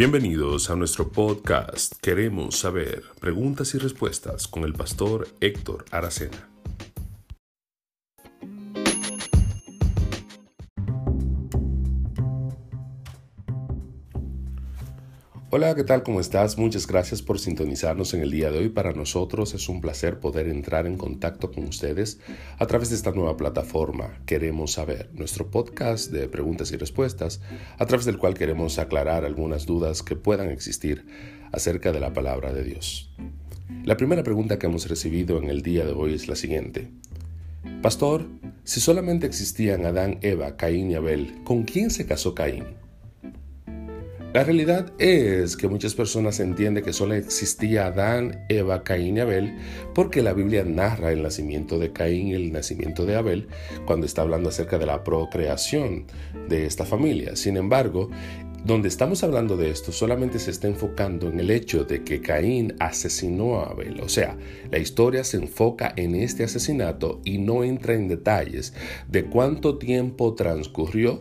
Bienvenidos a nuestro podcast Queremos saber preguntas y respuestas con el pastor Héctor Aracena. Hola, ¿qué tal? ¿Cómo estás? Muchas gracias por sintonizarnos en el día de hoy. Para nosotros es un placer poder entrar en contacto con ustedes a través de esta nueva plataforma. Queremos saber nuestro podcast de preguntas y respuestas, a través del cual queremos aclarar algunas dudas que puedan existir acerca de la palabra de Dios. La primera pregunta que hemos recibido en el día de hoy es la siguiente. Pastor, si solamente existían Adán, Eva, Caín y Abel, ¿con quién se casó Caín? La realidad es que muchas personas entienden que solo existía Adán, Eva, Caín y Abel porque la Biblia narra el nacimiento de Caín y el nacimiento de Abel cuando está hablando acerca de la procreación de esta familia. Sin embargo, donde estamos hablando de esto solamente se está enfocando en el hecho de que Caín asesinó a Abel. O sea, la historia se enfoca en este asesinato y no entra en detalles de cuánto tiempo transcurrió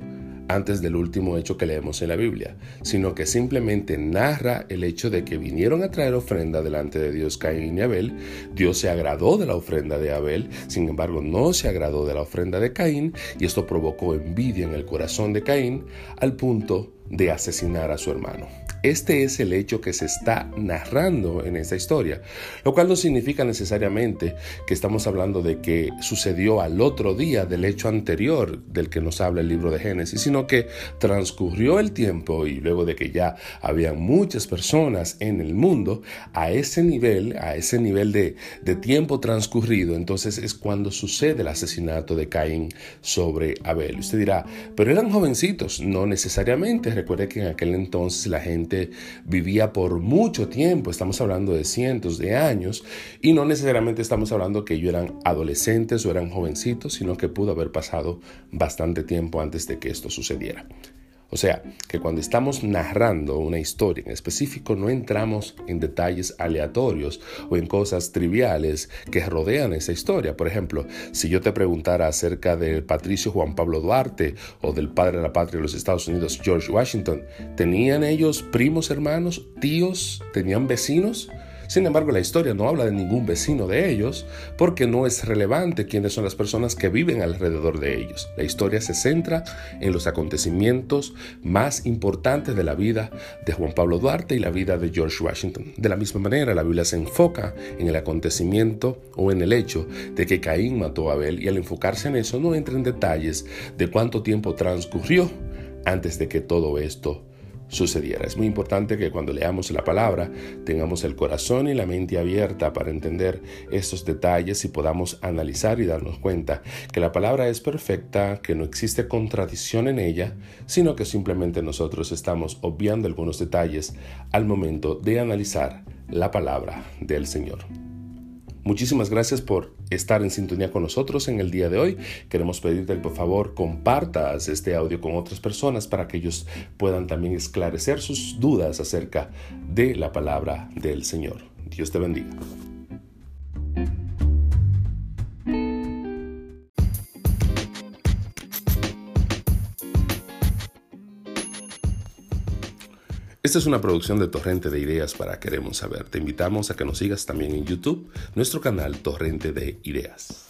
antes del último hecho que leemos en la Biblia, sino que simplemente narra el hecho de que vinieron a traer ofrenda delante de Dios Caín y Abel. Dios se agradó de la ofrenda de Abel, sin embargo no se agradó de la ofrenda de Caín y esto provocó envidia en el corazón de Caín al punto de asesinar a su hermano. Este es el hecho que se está narrando en esta historia, lo cual no significa necesariamente que estamos hablando de que sucedió al otro día del hecho anterior del que nos habla el libro de Génesis, sino que transcurrió el tiempo y luego de que ya había muchas personas en el mundo, a ese nivel, a ese nivel de, tiempo transcurrido, entonces es cuando sucede el asesinato de Caín sobre Abel. Usted dirá, pero eran jovencitos, no necesariamente, recuerde que en aquel entonces la gente vivía por mucho tiempo, estamos hablando de cientos de años, y no necesariamente estamos hablando que ellos eran adolescentes o eran jovencitos, sino que pudo haber pasado bastante tiempo antes de que esto sucediera. O sea, que cuando estamos narrando una historia en específico no entramos en detalles aleatorios o en cosas triviales que rodean esa historia. Por ejemplo, si yo te preguntara acerca del patricio Juan Pablo Duarte o del padre de la patria de los Estados Unidos, George Washington, ¿tenían ellos primos hermanos, tíos, tenían vecinos? Sin embargo, la historia no habla de ningún vecino de ellos porque no es relevante quiénes son las personas que viven alrededor de ellos. La historia se centra en los acontecimientos más importantes de la vida de Juan Pablo Duarte y la vida de George Washington. De la misma manera, la Biblia se enfoca en el acontecimiento o en el hecho de que Caín mató a Abel y al enfocarse en eso no entra en detalles de cuánto tiempo transcurrió antes de que todo esto sucediera. Es muy importante que cuando leamos la palabra tengamos el corazón y la mente abierta para entender estos detalles y podamos analizar y darnos cuenta que la palabra es perfecta, que no existe contradicción en ella, sino que simplemente nosotros estamos obviando algunos detalles al momento de analizar la palabra del Señor. Muchísimas gracias por estar en sintonía con nosotros en el día de hoy. Queremos pedirte por favor compartas este audio con otras personas para que ellos puedan también esclarecer sus dudas acerca de la palabra del Señor. Dios te bendiga. Esta es una producción de Torrente de Ideas para Queremos Saber. Te invitamos a que nos sigas también en YouTube, nuestro canal Torrente de Ideas.